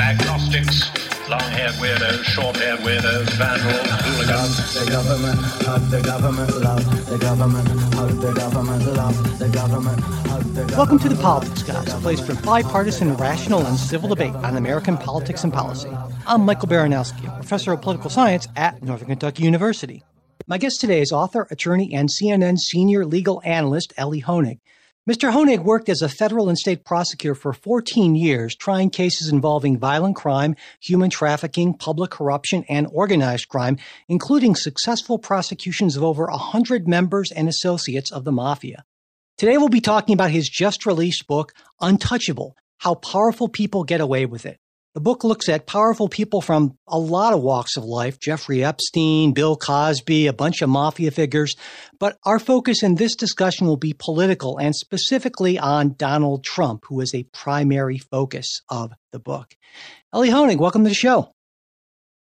Agnostics, long-haired weirdos, short-haired weirdos, vandals, hooligans. The government, hug the government, love the government, hug the government, love the government, hug the government. Welcome to the Politics Guys, a place for bipartisan, rational, and civil debate on American politics and policy. I'm Michael Baranowski, professor of political science at Northern Kentucky University. My guest today is author, attorney, and CNN senior legal analyst Elie Honig. Mr. Honig worked as a federal and state prosecutor for 14 years, trying cases involving violent crime, human trafficking, public corruption, and organized crime, including successful prosecutions of over 100 members and associates of the mafia. Today we'll be talking about his just released book, Untouchable How Powerful People Get Away with It. The book looks at powerful people from a lot of walks of life Jeffrey Epstein, Bill Cosby, a bunch of mafia figures. But our focus in this discussion will be political and specifically on Donald Trump, who is a primary focus of the book. Elie Honig, welcome to the show.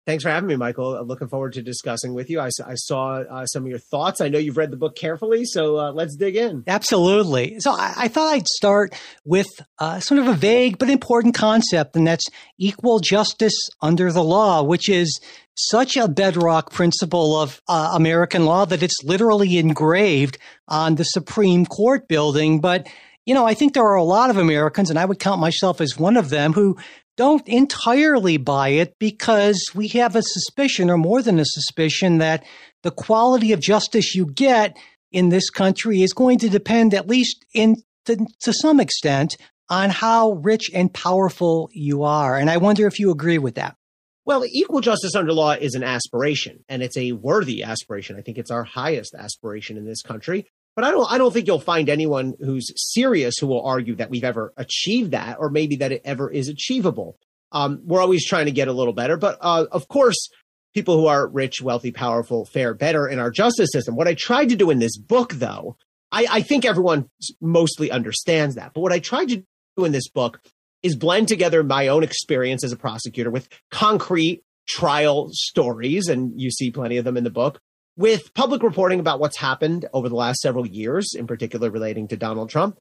Thanks for having me, Michael. I'm looking forward to discussing with you. I, I saw uh, some of your thoughts. I know you've read the book carefully, so uh, let's dig in. Absolutely. So I, I thought I'd start with uh, sort of a vague but important concept, and that's equal justice under the law, which is such a bedrock principle of uh, American law that it's literally engraved on the Supreme Court building. But you know, I think there are a lot of Americans, and I would count myself as one of them, who don't entirely buy it because we have a suspicion, or more than a suspicion, that the quality of justice you get in this country is going to depend, at least in to, to some extent, on how rich and powerful you are. And I wonder if you agree with that. Well, equal justice under law is an aspiration, and it's a worthy aspiration. I think it's our highest aspiration in this country. But I don't I don't think you'll find anyone who's serious who will argue that we've ever achieved that or maybe that it ever is achievable. Um, we're always trying to get a little better, but uh, of course, people who are rich, wealthy, powerful fare better in our justice system. What I tried to do in this book, though, I, I think everyone mostly understands that. But what I tried to do in this book is blend together my own experience as a prosecutor with concrete trial stories, and you see plenty of them in the book, with public reporting about what's happened over the last several years, in particular relating to Donald Trump,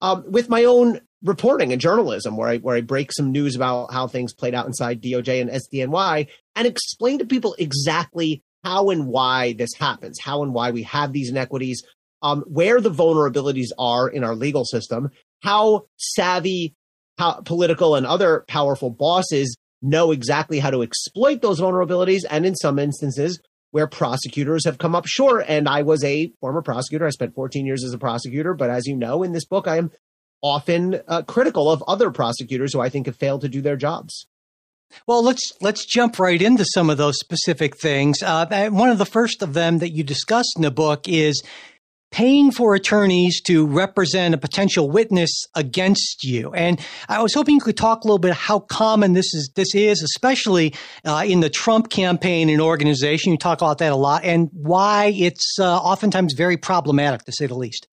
um, with my own reporting and journalism, where I where I break some news about how things played out inside DOJ and SDNY, and explain to people exactly how and why this happens, how and why we have these inequities, um, where the vulnerabilities are in our legal system, how savvy how political and other powerful bosses know exactly how to exploit those vulnerabilities, and in some instances where prosecutors have come up short. And I was a former prosecutor. I spent 14 years as a prosecutor. But as you know, in this book, I am often uh, critical of other prosecutors who I think have failed to do their jobs. Well, let's let's jump right into some of those specific things. Uh, one of the first of them that you discuss in the book is paying for attorneys to represent a potential witness against you. And I was hoping you could talk a little bit how common this is. This is, especially uh, in the Trump campaign and organization. You talk about that a lot, and why it's uh, oftentimes very problematic, to say the least.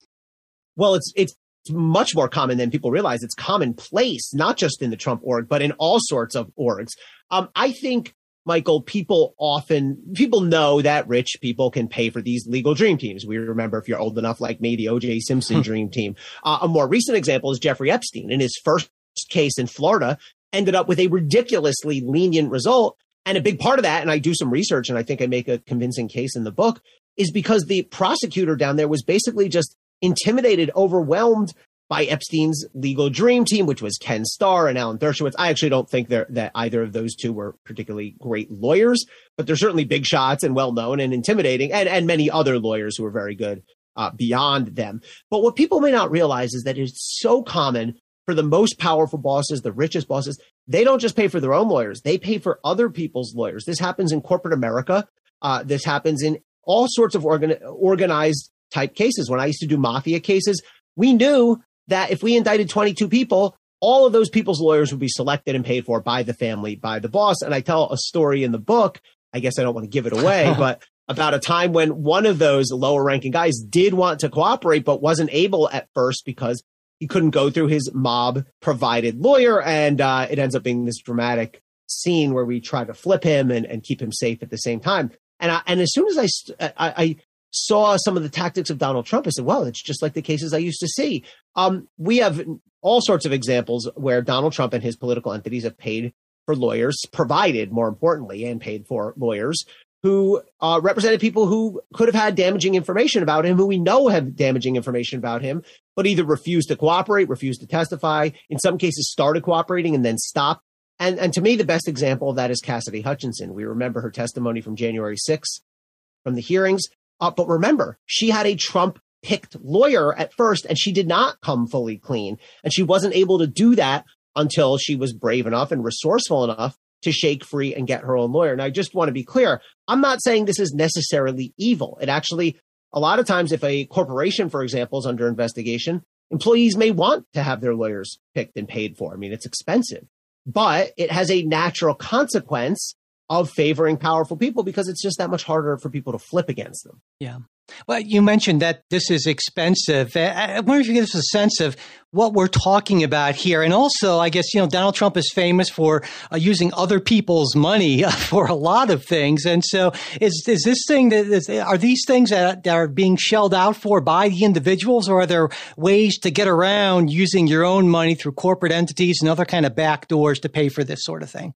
Well, it's it's much more common than people realize. It's commonplace, not just in the Trump org, but in all sorts of orgs. Um, I think Michael, people often people know that rich people can pay for these legal dream teams. We remember, if you're old enough like me, the O.J. Simpson hmm. dream team. Uh, a more recent example is Jeffrey Epstein. In his first case in Florida, ended up with a ridiculously lenient result. And a big part of that, and I do some research, and I think I make a convincing case in the book, is because the prosecutor down there was basically just intimidated, overwhelmed, by Epstein's legal dream team, which was Ken Starr and Alan Dershowitz. I actually don't think that either of those two were particularly great lawyers, but they're certainly big shots and well known and intimidating, and, and many other lawyers who are very good uh, beyond them. But what people may not realize is that it's so common for the most powerful bosses, the richest bosses, they don't just pay for their own lawyers, they pay for other people's lawyers. This happens in corporate America. Uh, this happens in all sorts of organ- organized type cases. When I used to do mafia cases, we knew that if we indicted 22 people, all of those people's lawyers would be selected and paid for by the family, by the boss. And I tell a story in the book. I guess I don't want to give it away, but about a time when one of those lower ranking guys did want to cooperate, but wasn't able at first because he couldn't go through his mob provided lawyer. And uh, it ends up being this dramatic scene where we try to flip him and, and keep him safe at the same time. And I, and as soon as I, I, I saw some of the tactics of Donald Trump, I said, well, it's just like the cases I used to see. Um, we have all sorts of examples where Donald Trump and his political entities have paid for lawyers, provided more importantly, and paid for lawyers who uh, represented people who could have had damaging information about him, who we know have damaging information about him, but either refused to cooperate, refused to testify, in some cases started cooperating and then stopped. And, and to me, the best example of that is Cassidy Hutchinson. We remember her testimony from January 6th from the hearings. Uh, but remember, she had a Trump picked lawyer at first, and she did not come fully clean. And she wasn't able to do that until she was brave enough and resourceful enough to shake free and get her own lawyer. And I just want to be clear I'm not saying this is necessarily evil. It actually, a lot of times, if a corporation, for example, is under investigation, employees may want to have their lawyers picked and paid for. I mean, it's expensive, but it has a natural consequence of favoring powerful people because it's just that much harder for people to flip against them. Yeah. Well, you mentioned that this is expensive. I wonder if you give us a sense of what we're talking about here. And also, I guess, you know, Donald Trump is famous for uh, using other people's money for a lot of things. And so is, is this thing that is, are these things that, that are being shelled out for by the individuals or are there ways to get around using your own money through corporate entities and other kind of back doors to pay for this sort of thing?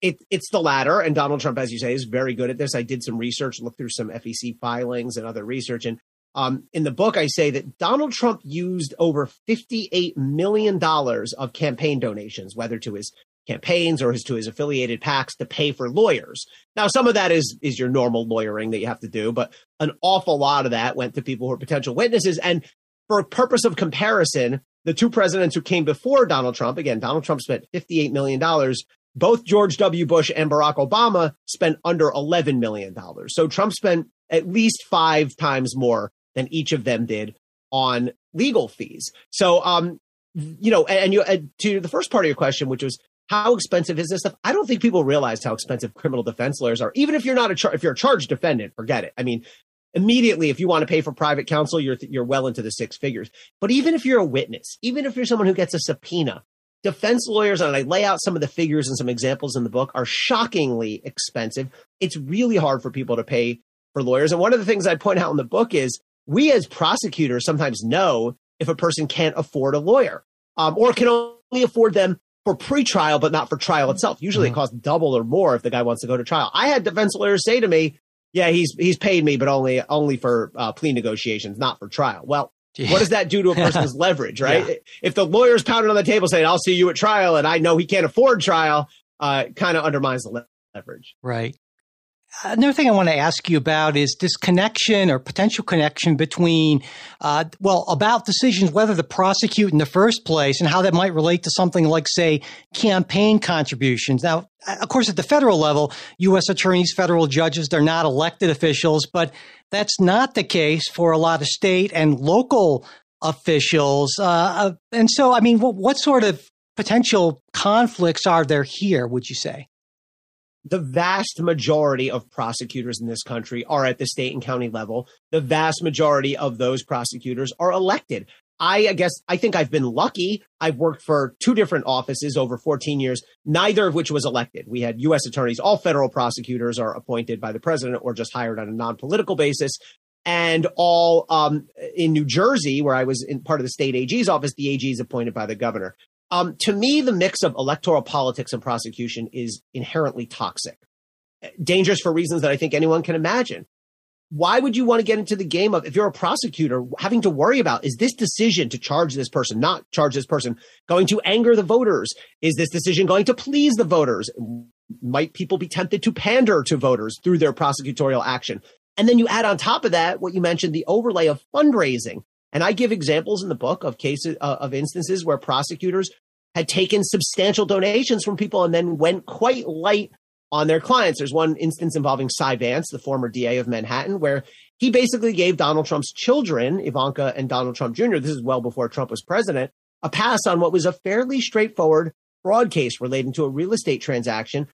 It, it's the latter. And Donald Trump, as you say, is very good at this. I did some research, looked through some FEC filings and other research. And um, in the book, I say that Donald Trump used over $58 million of campaign donations, whether to his campaigns or his to his affiliated PACs to pay for lawyers. Now, some of that is is your normal lawyering that you have to do, but an awful lot of that went to people who are potential witnesses. And for a purpose of comparison, the two presidents who came before Donald Trump, again, Donald Trump spent $58 million both George W. Bush and Barack Obama spent under $11 million. So Trump spent at least five times more than each of them did on legal fees. So, um, you know, and, and you and to the first part of your question, which was how expensive is this stuff? I don't think people realize how expensive criminal defense lawyers are. Even if you're not a char- if you're a charged defendant, forget it. I mean, immediately if you want to pay for private counsel, you're you're well into the six figures. But even if you're a witness, even if you're someone who gets a subpoena, defense lawyers, and I lay out some of the figures and some examples in the book, are shockingly expensive. It's really hard for people to pay for lawyers. And one of the things I point out in the book is we as prosecutors sometimes know if a person can't afford a lawyer um, or can only afford them for pre-trial, but not for trial itself. Usually mm-hmm. it costs double or more if the guy wants to go to trial. I had defense lawyers say to me, yeah, he's, he's paid me, but only, only for uh, plea negotiations, not for trial. Well, What does that do to a person's leverage, right? Yeah. If the lawyer's pounding on the table saying, I'll see you at trial, and I know he can't afford trial, uh, kind of undermines the leverage. Right. Another thing I want to ask you about is this connection or potential connection between, uh, well, about decisions whether to prosecute in the first place and how that might relate to something like, say, campaign contributions. Now, of course, at the federal level, U.S. attorneys, federal judges, they're not elected officials, but that's not the case for a lot of state and local officials. Uh, uh and so, I mean, what, what sort of potential conflicts are there here, would you say? the vast majority of prosecutors in this country are at the state and county level. The vast majority of those prosecutors are elected. I, guess I think I've been lucky. I've worked for two different offices over 14 years, neither of which was elected. We had U.S. attorneys. All federal prosecutors are appointed by the president or just hired on a non-political basis. And all um, in New Jersey, where I was in part of the state AG's office, the AG is appointed by the governor. Um, to me, the mix of electoral politics and prosecution is inherently toxic, dangerous for reasons that I think anyone can imagine. Why would you want to get into the game of if you're a prosecutor having to worry about is this decision to charge this person not charge this person going to anger the voters? Is this decision going to please the voters? Might people be tempted to pander to voters through their prosecutorial action? And then you add on top of that what you mentioned the overlay of fundraising. And i give examples in the book of cases uh, of instances where prosecutors had taken substantial donations from people and then went quite light on their clients. There's one instance involving Cy Vance, the former DA of Manhattan, where he basically gave Donald Trump's children, Ivanka and Donald Trump Jr., this is well before Trump was president, a pass on what was a fairly straightforward fraud case relating to a real estate transaction.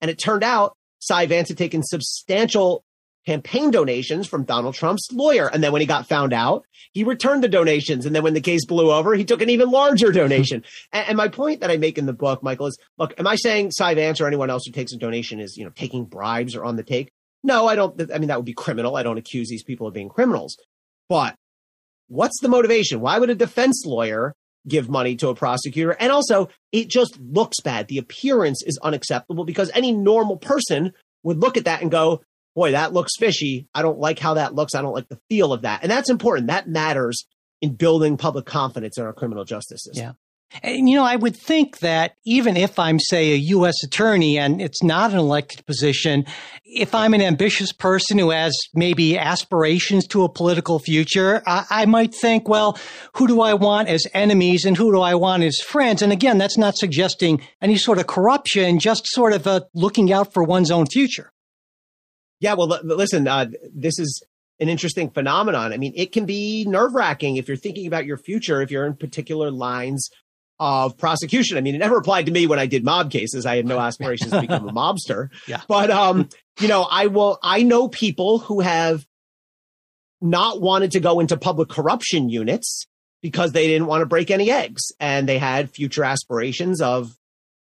And it turned out Cy Vance had taken substantial campaign donations from Donald Trump's lawyer. And then when he got found out, he returned the donations. And then when the case blew over, he took an even larger donation. and, and, my point that I make in the book, Michael, is look, am I saying Cy Vance or anyone else who takes a donation is, you know, taking bribes or on the take? No, I don't. I mean, that would be criminal. I don't accuse these people of being criminals. But what's the motivation? Why would a defense lawyer give money to a prosecutor? And also, it just looks bad. The appearance is unacceptable because any normal person would look at that and go, boy, that looks fishy. I don't like how that looks. I don't like the feel of that. And that's important. That matters in building public confidence in our criminal justice system. Yeah. And, you know, I would think that even if I'm, say, a U.S. attorney and it's not an elected position, if I'm an ambitious person who has maybe aspirations to a political future, I, I, might think, well, who do I want as enemies and who do I want as friends? And again, that's not suggesting any sort of corruption, just sort of uh, looking out for one's own future. Yeah, well, l- listen, uh, this is an interesting phenomenon. I mean, it can be nerve wracking if you're thinking about your future, if you're in particular lines of prosecution. I mean, it never applied to me when I did mob cases. I had no aspirations to become a mobster. Yeah. But, um, you know, I will, I know people who have not wanted to go into public corruption units because they didn't want to break any eggs and they had future aspirations of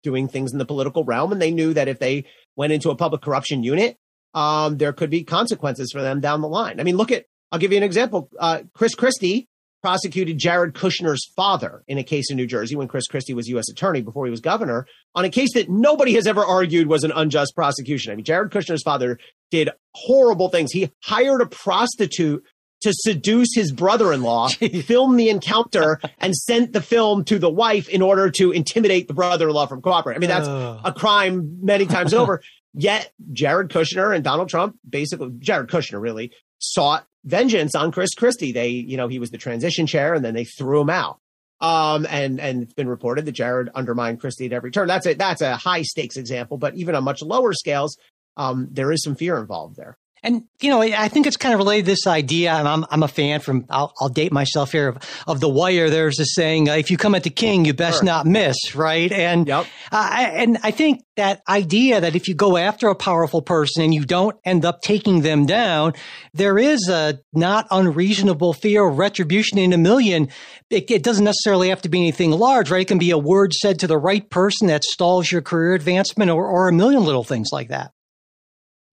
doing things in the political realm. And they knew that if they went into a public corruption unit, um, there could be consequences for them down the line. I mean, look at, I'll give you an example. Uh, Chris Christie prosecuted Jared Kushner's father in a case in New Jersey when Chris Christie was U.S. attorney before he was governor on a case that nobody has ever argued was an unjust prosecution. I mean, Jared Kushner's father did horrible things. He hired a prostitute to seduce his brother-in-law, filmed the encounter, and sent the film to the wife in order to intimidate the brother-in-law from cooperating. I mean, that's a crime many times over. Yet Jared Kushner and Donald Trump, basically Jared Kushner really sought vengeance on Chris Christie. They, you know, he was the transition chair and then they threw him out. Um, and, and it's been reported that Jared undermined Christie at every turn. That's a, that's a high stakes example, but even on much lower scales, um, there is some fear involved there. And, you know, I think it's kind of related to this idea, and I'm, I'm a fan from, I'll, I'll date myself here, of, of The Wire. There's a saying, uh, if you come at the king, you best sure. not miss, right? And, yep. uh, and I think that idea that if you go after a powerful person and you don't end up taking them down, there is a not unreasonable fear of retribution in a million. It, it doesn't necessarily have to be anything large, right? It can be a word said to the right person that stalls your career advancement or, or a million little things like that.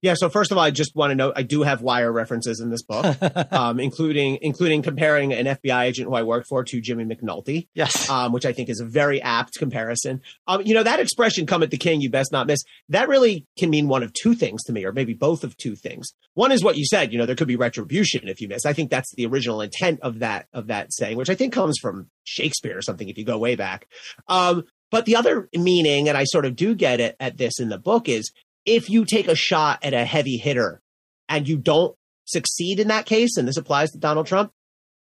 Yeah. So first of all, I just want to note I do have wire references in this book, um, including including comparing an FBI agent who I worked for to Jimmy McNulty. Yes. Um, which I think is a very apt comparison. Um, you know that expression "come at the king, you best not miss." That really can mean one of two things to me, or maybe both of two things. One is what you said. You know, there could be retribution if you miss. I think that's the original intent of that of that saying, which I think comes from Shakespeare or something. If you go way back. Um, but the other meaning, and I sort of do get it at this in the book, is if you take a shot at a heavy hitter and you don't succeed in that case, and this applies to Donald Trump,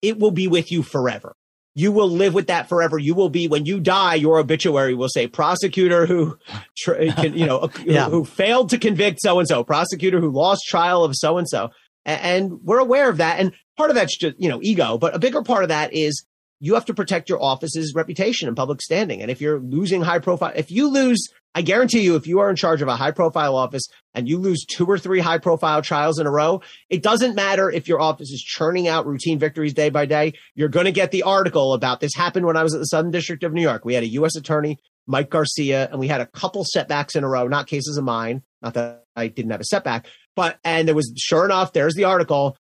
it will be with you forever. You will live with that forever. You will be when you die. Your obituary will say prosecutor who, you know, yeah. who, failed to convict so and so, prosecutor who lost trial of so and so, and we're aware of that. And part of that's just you know ego, but a bigger part of that is you have to protect your office's reputation and public standing. And if you're losing high profile, if you lose, I guarantee you, if you are in charge of a high profile office and you lose two or three high profile trials in a row, it doesn't matter if your office is churning out routine victories day by day. You're going to get the article about this happened when I was at the Southern District of New York. We had a U.S. attorney, Mike Garcia, and we had a couple setbacks in a row, not cases of mine. Not that I didn't have a setback, but, and there was sure enough, there's the article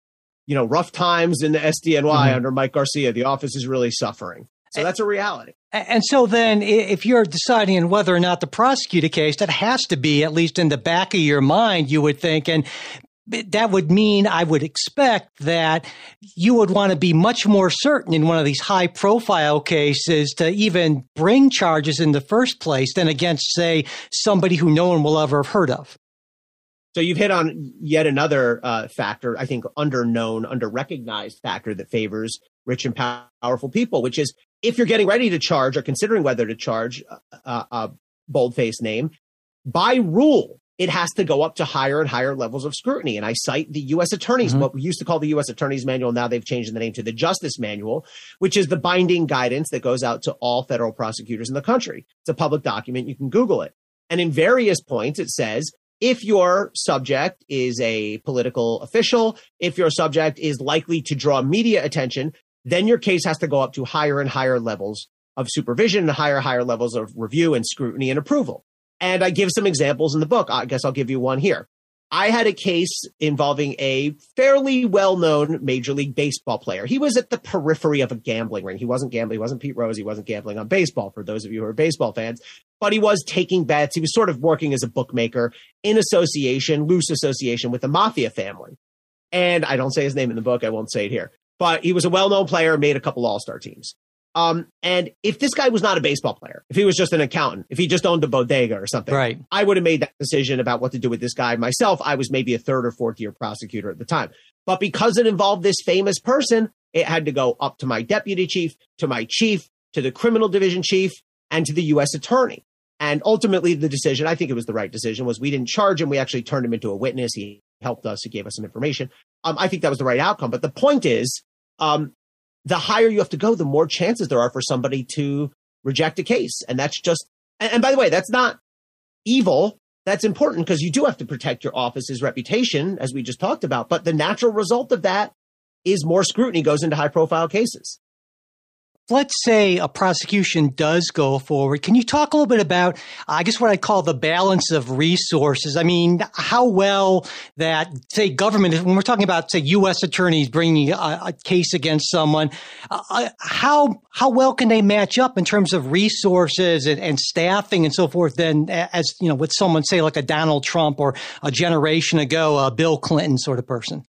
you know, rough times in the SDNY mm-hmm. under Mike Garcia. The office is really suffering. So that's a reality. And so then if you're deciding whether or not to prosecute a case, that has to be at least in the back of your mind, you would think. And that would mean I would expect that you would want to be much more certain in one of these high profile cases to even bring charges in the first place than against, say, somebody who no one will ever have heard of. So you've hit on yet another uh, factor, I think, under known, under recognized factor that favors rich and powerful people, which is if you're getting ready to charge or considering whether to charge a, a boldface name, by rule, it has to go up to higher and higher levels of scrutiny. And I cite the U.S. Attorney's, mm-hmm. what we used to call the U.S. Attorney's Manual. Now they've changed the name to the Justice Manual, which is the binding guidance that goes out to all federal prosecutors in the country. It's a public document. You can Google it. And in various points, it says if your subject is a political official, if your subject is likely to draw media attention, then your case has to go up to higher and higher levels of supervision and higher, higher levels of review and scrutiny and approval. And I give some examples in the book. I guess I'll give you one here. I had a case involving a fairly well known Major League Baseball player. He was at the periphery of a gambling ring. He wasn't gambling. He wasn't Pete Rose. He wasn't gambling on baseball for those of you who are baseball fans, but he was taking bets. He was sort of working as a bookmaker in association, loose association with the mafia family. And I don't say his name in the book. I won't say it here, but he was a well known player, made a couple all star teams. Um, and if this guy was not a baseball player, if he was just an accountant, if he just owned a bodega or something, right. I would have made that decision about what to do with this guy myself. I was maybe a third or fourth year prosecutor at the time. But because it involved this famous person, it had to go up to my deputy chief, to my chief, to the criminal division chief, and to the U.S. attorney. And ultimately, the decision, I think it was the right decision, was we didn't charge him. We actually turned him into a witness. He helped us. He gave us some information. Um, I think that was the right outcome. But the point is, um, the higher you have to go, the more chances there are for somebody to reject a case. And that's just, and, and by the way, that's not evil. That's important because you do have to protect your office's reputation, as we just talked about. But the natural result of that is more scrutiny goes into high profile cases let's say a prosecution does go forward, can you talk a little bit about, I guess, what I call the balance of resources? I mean, how well that, say, government, when we're talking about, say, U.S. attorneys bringing a, a case against someone, uh, uh, how how well can they match up in terms of resources and, and staffing and so forth? Then, as you know, with someone, say, like a Donald Trump or a generation ago, a Bill Clinton sort of person.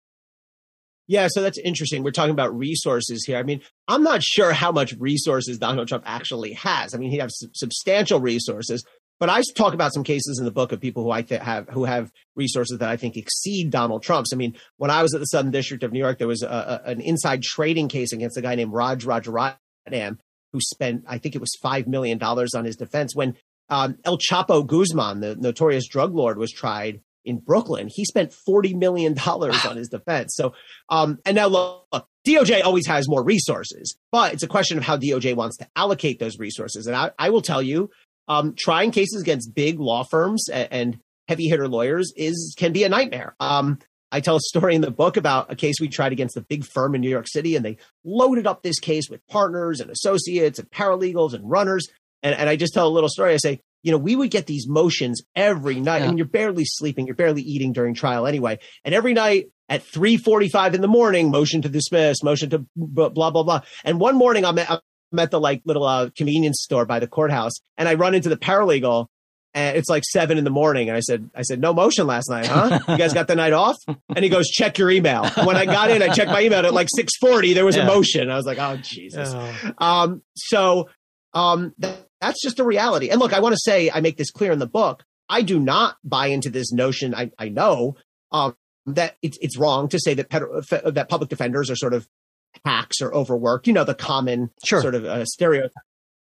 Yeah, so that's interesting. We're talking about resources here. I mean, I'm not sure how much resources Donald Trump actually has. I mean, he has substantial resources, but I talk about some cases in the book of people who I th- have who have resources that I think exceed Donald Trump's. I mean, when I was at the Southern District of New York, there was a, a, an inside trading case against a guy named Raj Rajaratnam who spent, I think it was five million dollars on his defense. When um, El Chapo Guzman, the notorious drug lord, was tried in Brooklyn. He spent $40 million on his defense. So, um, and now look, DOJ always has more resources, but it's a question of how DOJ wants to allocate those resources. And I, I will tell you, um, trying cases against big law firms and, and, heavy hitter lawyers is can be a nightmare. Um, I tell a story in the book about a case we tried against a big firm in New York City, and they loaded up this case with partners and associates and paralegals and runners. And, and I just tell a little story. I say, you know, we would get these motions every night. Yeah. I mean, you're barely sleeping, you're barely eating during trial anyway. And every night at 3:45 in the morning, motion to dismiss, motion to blah blah blah. And one morning I'm at, I'm at the like little uh, convenience store by the courthouse, and I run into the paralegal. And it's like seven in the morning. And I said, I said, no motion last night, huh? You guys got the night off? And he goes, check your email. When I got in, I checked my email at like 640, there was yeah. a motion. I was like, oh, Jesus. Oh. Um, so, um, that, that's just a reality. And look, I want to say, I make this clear in the book. I do not buy into this notion. I, I know um, that it's, it's wrong to say that ped- that public defenders are sort of hacks or overworked. You know, the common sure. sort of uh, stereotype.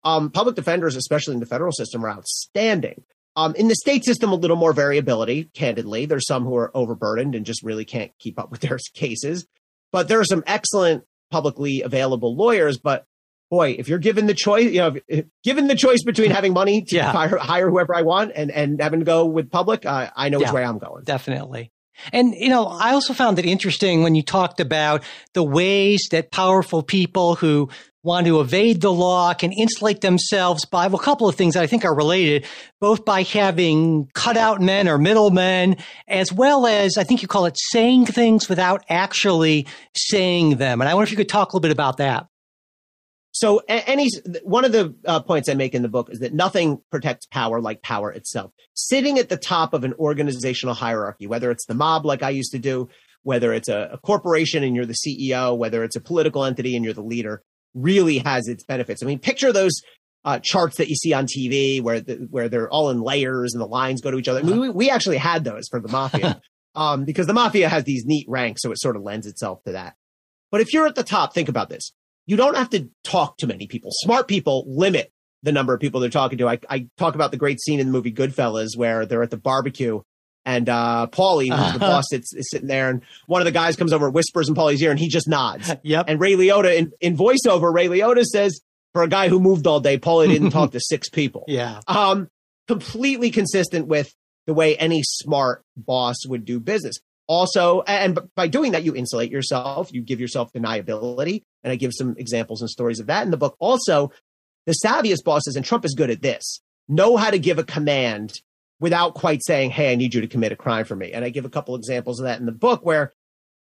Um, public defenders, especially in the federal system, are outstanding. Um, in the state system, a little more variability. Candidly, there's some who are overburdened and just really can't keep up with their cases. But there are some excellent publicly available lawyers. But boy, if you're given the choice, you know, if, given the choice between having money to yeah. hire, hire, whoever I want and, and having to go with public, uh, I know which way I'm going. Definitely. And, you know, I also found it interesting when you talked about the ways that powerful people who want to evade the law can insulate themselves by well, a couple of things that I think are related, both by having cutout men or middlemen, as well as I think you call it saying things without actually saying them. And I wonder if you could talk a little bit about that. So any one of the uh, points I make in the book is that nothing protects power like power itself. Sitting at the top of an organizational hierarchy, whether it's the mob like I used to do, whether it's a, a corporation and you're the CEO, whether it's a political entity and you're the leader, really has its benefits. I mean, picture those uh, charts that you see on TV where the, where they're all in layers and the lines go to each other. I mean, we, we actually had those for the mafia um, because the mafia has these neat ranks, so it sort of lends itself to that. But if you're at the top, think about this you don't have to talk to many people. Smart people limit the number of people they're talking to. I, I talk about the great scene in the movie Goodfellas where they're at the barbecue and uh, Paulie, who's the boss, is, is, sitting there, and one of the guys comes over, whispers in Paulie's ear, and he just nods. Yep. And Ray Liotta, in, in voiceover, Ray Liotta says, for a guy who moved all day, Paulie didn't talk to six people. Yeah. Um, completely consistent with the way any smart boss would do business. Also, and by doing that, you insulate yourself, you give yourself deniability. And I give some examples and stories of that in the book. Also, the savviest bosses, and Trump is good at this, know how to give a command without quite saying, Hey, I need you to commit a crime for me. And I give a couple examples of that in the book where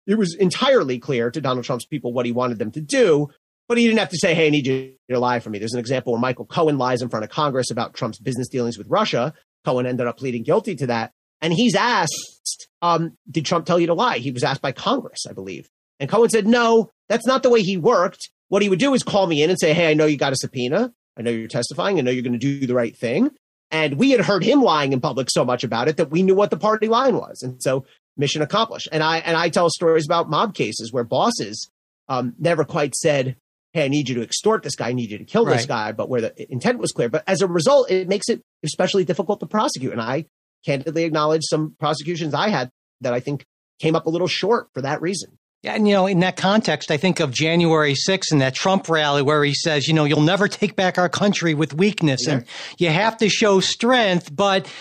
it was entirely clear to Donald Trump's people what he wanted them to do, but he didn't have to say, Hey, I need you to lie for me. There's an example where Michael Cohen lies in front of Congress about Trump's business dealings with Russia. Cohen ended up pleading guilty to that. And he's asked, um, did Trump tell you to lie? He was asked by Congress, I believe. And Cohen said, no, that's not the way he worked. What he would do is call me in and say, Hey, I know you got a subpoena. I know you're testifying. I know you're going to do the right thing. And we had heard him lying in public so much about it that we knew what the party line was. And so mission accomplished. And I, and I tell stories about mob cases where bosses, um, never quite said, Hey, I need you to extort this guy. I need you to kill right. this guy, but where the intent was clear. But as a result, it makes it especially difficult to prosecute. And I candidly acknowledge some prosecutions I had that I think came up a little short for that reason. Yeah, and you know, in that context, I think of January 6th and that Trump rally where he says, you know, you'll never take back our country with weakness, yeah. and you have to show strength. But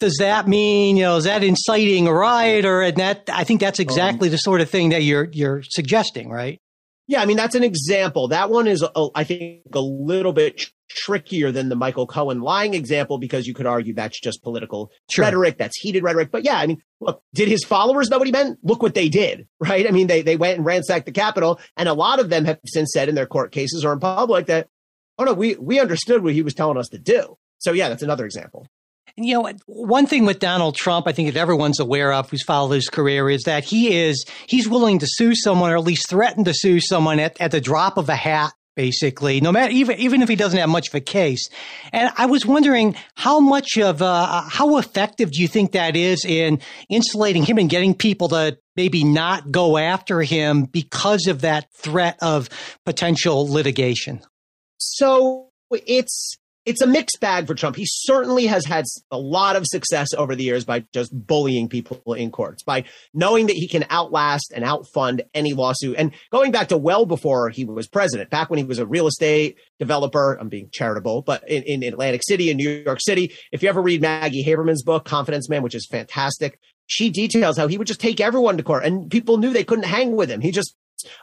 does that mean, you know, is that inciting a riot, or and that? I think that's exactly um, the sort of thing that you're you're suggesting, right? Yeah, I mean that's an example. That one is, a, I think, a little bit trickier than the Michael Cohen lying example because you could argue that's just political sure. rhetoric, that's heated rhetoric. But yeah, I mean, look, did his followers know what he meant? Look what they did, right? I mean, they they went and ransacked the Capitol, and a lot of them have since said in their court cases or in public that, oh no, we we understood what he was telling us to do. So yeah, that's another example. You know, one thing with Donald Trump, I think that everyone's aware of who's followed his career is that he is, he's willing to sue someone or at least threaten to sue someone at, at the drop of a hat basically, no matter even even if he doesn't have much of a case. And I was wondering how much of uh, how effective do you think that is in insulating him and getting people to maybe not go after him because of that threat of potential litigation? So it's it's a mixed bag for Trump. He certainly has had a lot of success over the years by just bullying people in courts, by knowing that he can outlast and outfund any lawsuit. And going back to well before he was president, back when he was a real estate developer, I'm being charitable, but in, in Atlantic City, in New York City, if you ever read Maggie Haberman's book, Confidence Man, which is fantastic, she details how he would just take everyone to court and people knew they couldn't hang with him. He just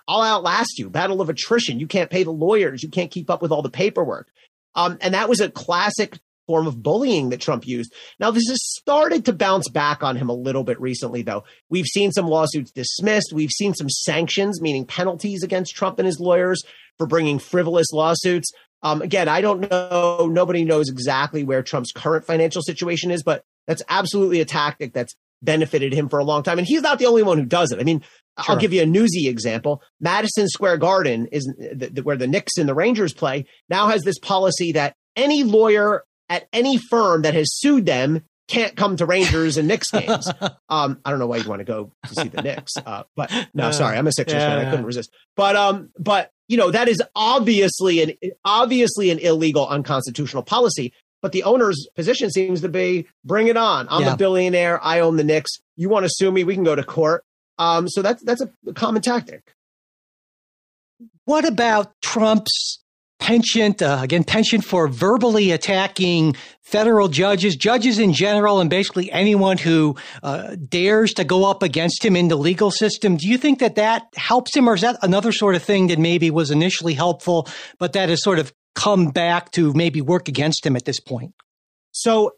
I'll outlast you. Battle of attrition. You can't pay the lawyers. You can't keep up with all the paperwork. Um, and that was a classic form of bullying that Trump used. Now, this has started to bounce back on him a little bit recently, though. We've seen some lawsuits dismissed. We've seen some sanctions, meaning penalties against Trump and his lawyers for bringing frivolous lawsuits. Um, again, I don't know. Nobody knows exactly where Trump's current financial situation is, but that's absolutely a tactic that's benefited him for a long time. And he's not the only one who does it. I mean, Sure. I'll give you a newsy example. Madison Square Garden is the, the, where the Knicks and the Rangers play. Now has this policy that any lawyer at any firm that has sued them can't come to Rangers and Knicks games. Um, I don't know why you'd want to go to see the Knicks, uh, but no, sorry, I'm a Sixers yeah, fan. I couldn't resist. But um, but you know that is obviously an obviously an illegal, unconstitutional policy. But the owner's position seems to be, bring it on. I'm yeah. a billionaire. I own the Knicks. You want to sue me? We can go to court. Um, so that's that's a common tactic. What about Trump's penchant uh, again penchant for verbally attacking federal judges, judges in general, and basically anyone who uh, dares to go up against him in the legal system? Do you think that that helps him, or is that another sort of thing that maybe was initially helpful, but that has sort of come back to maybe work against him at this point? So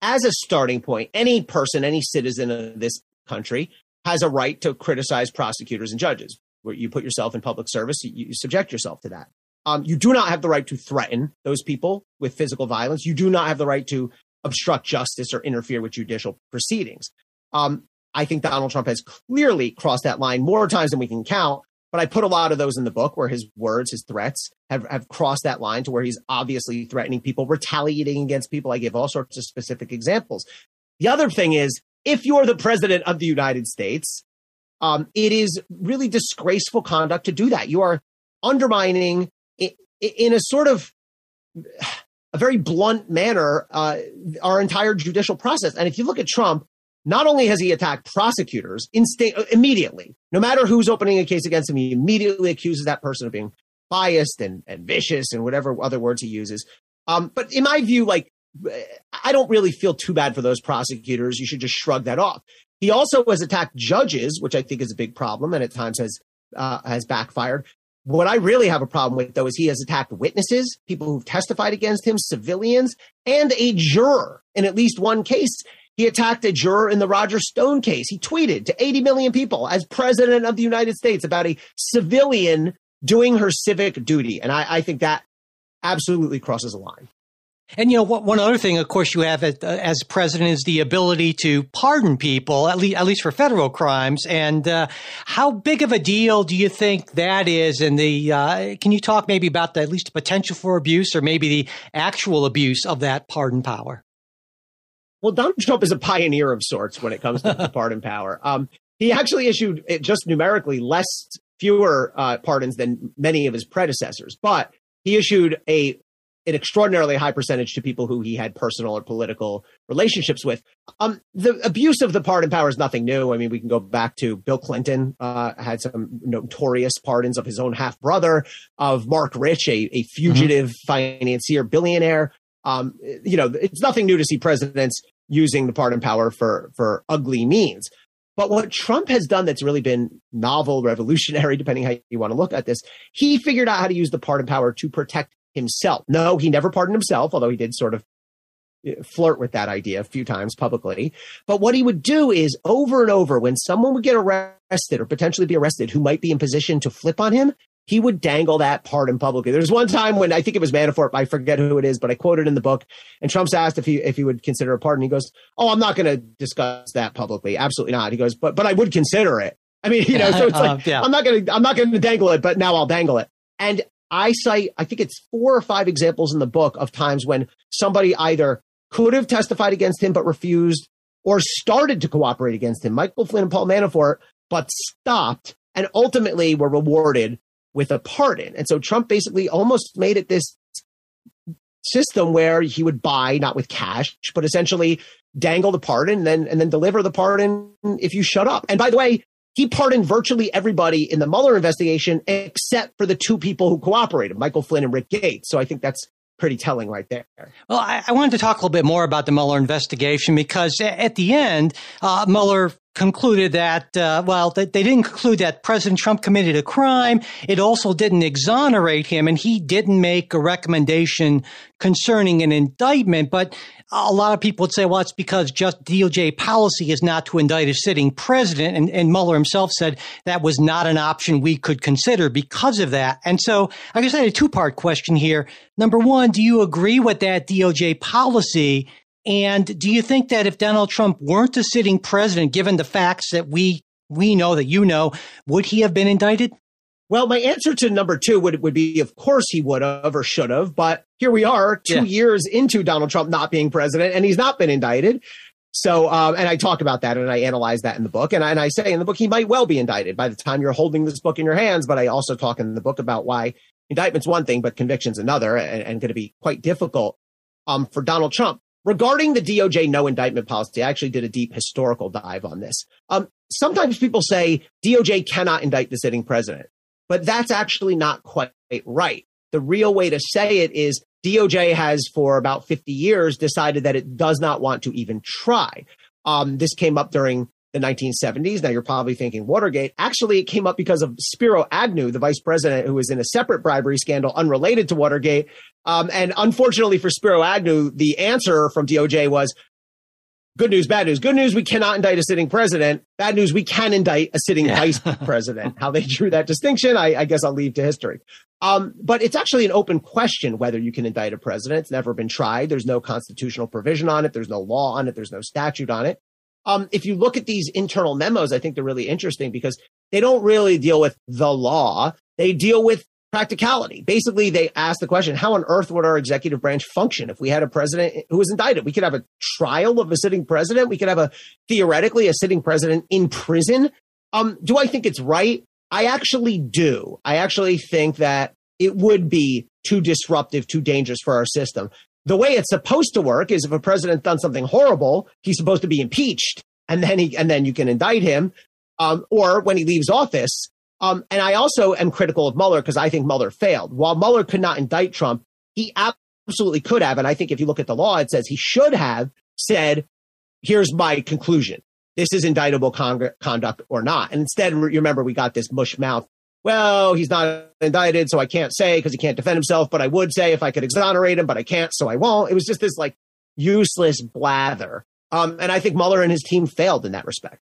as a starting point, any person, any citizen of this country has a right to criticize prosecutors and judges. Where you put yourself in public service, you, you subject yourself to that. Um, you do not have the right to threaten those people with physical violence. You do not have the right to obstruct justice or interfere with judicial proceedings. Um, I think Donald Trump has clearly crossed that line more times than we can count. But I put a lot of those in the book where his words, his threats have, have crossed that line to where he's obviously threatening people, retaliating against people. I give all sorts of specific examples. The other thing is, if you're the president of the United States, um, it is really disgraceful conduct to do that. You are undermining in a sort of a very blunt manner uh, our entire judicial process. And if you look at Trump, not only has he attacked prosecutors insta- immediately, no matter who's opening a case against him, he immediately accuses that person of being biased and, and vicious and whatever other words he uses. Um, but in my view, like, I don't really feel too bad for those prosecutors. You should just shrug that off. He also has attacked judges, which I think is a big problem and at times has uh, has backfired. What I really have a problem with, though, is he has attacked witnesses, people who've testified against him, civilians, and a juror in at least one case. He attacked a juror in the Roger Stone case. He tweeted to 80 million people as president of the United States about a civilian doing her civic duty. And I, I think that absolutely crosses a line. And you know, one other thing, of course, you have as, as president is the ability to pardon people, at least at least for federal crimes. And uh, how big of a deal do you think that is? And the uh, can you talk maybe about the, at least the potential for abuse, or maybe the actual abuse of that pardon power? Well, Donald Trump is a pioneer of sorts when it comes to the pardon power. Um, he actually issued just numerically less, fewer uh, pardons than many of his predecessors, but he issued a an extraordinarily high percentage to people who he had personal or political relationships with. Um, the abuse of the pardon power is nothing new. I mean, we can go back to Bill Clinton uh, had some notorious pardons of his own half brother, of Marc Rich, a, a fugitive mm-hmm. financier billionaire. Um, you know, it's nothing new to see presidents using the pardon power for for ugly means. But what Trump has done that's really been novel, revolutionary, depending how you want to look at this, he figured out how to use the pardon power to protect himself. No, he never pardoned himself, although he did sort of eh, flirt with that idea a few times publicly. But what he would do is over and over, when someone would get arrested or potentially be arrested who might be in position to flip on him, he would dangle that pardon publicly. There's one time when I think it was Manafort, I forget who it is, but I quoted in the book, and Trump's asked if he if he would consider a pardon. He goes, "Oh, I'm not going to discuss that publicly. Absolutely not." He goes, "But but I would consider it." I mean, you know, so it's like uh, yeah. I'm not going to I'm not going to dangle it, but now I'll dangle it. And I cite, I think it's four or five examples in the book of times when somebody either could have testified against him but refused or started to cooperate against him. Michael Flynn and Paul Manafort, but stopped and ultimately were rewarded with a pardon. And so Trump basically almost made it this system where he would buy not with cash, but essentially dangle the pardon and then and then deliver the pardon if you shut up. And by the way, he pardoned virtually everybody in the Mueller investigation except for the two people who cooperated, Michael Flynn and Rick Gates. So I think that's pretty telling right there. Well, I, I, wanted to talk a little bit more about the Mueller investigation because at the end, uh, Mueller concluded that, uh, well, they, they didn't conclude that President Trump committed a crime. It also didn't exonerate him, and he didn't make a recommendation concerning an indictment. But a lot of people would say, well, it's because just DOJ policy is not to indict a sitting president. And, and Mueller himself said that was not an option we could consider because of that. And so I guess I had a two part question here. Number one, do you agree with that DOJ policy? And do you think that if Donald Trump weren't a sitting president, given the facts that we we know that you know, would he have been indicted? Well, my answer to number two would, would be, of course he would have or should have. But here we are two yeah. years into Donald Trump not being president and he's not been indicted. So, um, and I talk about that and I analyze that in the book. And I, and I say in the book, he might well be indicted by the time you're holding this book in your hands. But I also talk in the book about why indictment's one thing, but conviction's another and, and going to be quite difficult, um, for Donald Trump. Regarding the DOJ no indictment policy, I actually did a deep historical dive on this. Um, sometimes people say DOJ cannot indict the sitting president, but that's actually not quite right. The real way to say it is DOJ has for about 50 years decided that it does not want to even try. Um, this came up during the 1970s. Now you're probably thinking Watergate. Actually, it came up because of Spiro Agnew, the vice president who was in a separate bribery scandal unrelated to Watergate. Um, and unfortunately for Spiro Agnew, the answer from DOJ was good news, bad news. Good news, we cannot indict a sitting president. Bad news, we can indict a sitting Yeah. vice president. How they drew that distinction, I, I guess I'll leave to history. Um, but it's actually an open question whether you can indict a president. It's never been tried. There's no constitutional provision on it. There's no law on it. There's no statute on it. Um, if you look at these internal memos, I think they're really interesting because they don't really deal with the law. They deal with practicality. Basically, they ask the question, how on earth would our executive branch function if we had a president who was indicted? We could have a trial of a sitting president. We could have a theoretically a sitting president in prison. Um, do I think it's right? I actually do. I actually think that it would be too disruptive, too dangerous for our system. The way it's supposed to work is if a president's done something horrible, he's supposed to be impeached and then he, and then you can indict him. Um, or when he leaves office, um, and I also am critical of Mueller because I think Mueller failed. While Mueller could not indict Trump, he absolutely could have. And I think if you look at the law, it says he should have said, here's my conclusion. This is indictable con- conduct or not. And instead, remember, we got this mush mouth. Well, he's not indicted, so I can't say because he can't defend himself, but I would say if I could exonerate him, but I can't, so I won't. It was just this like useless blather. Um, and I think Mueller and his team failed in that respect.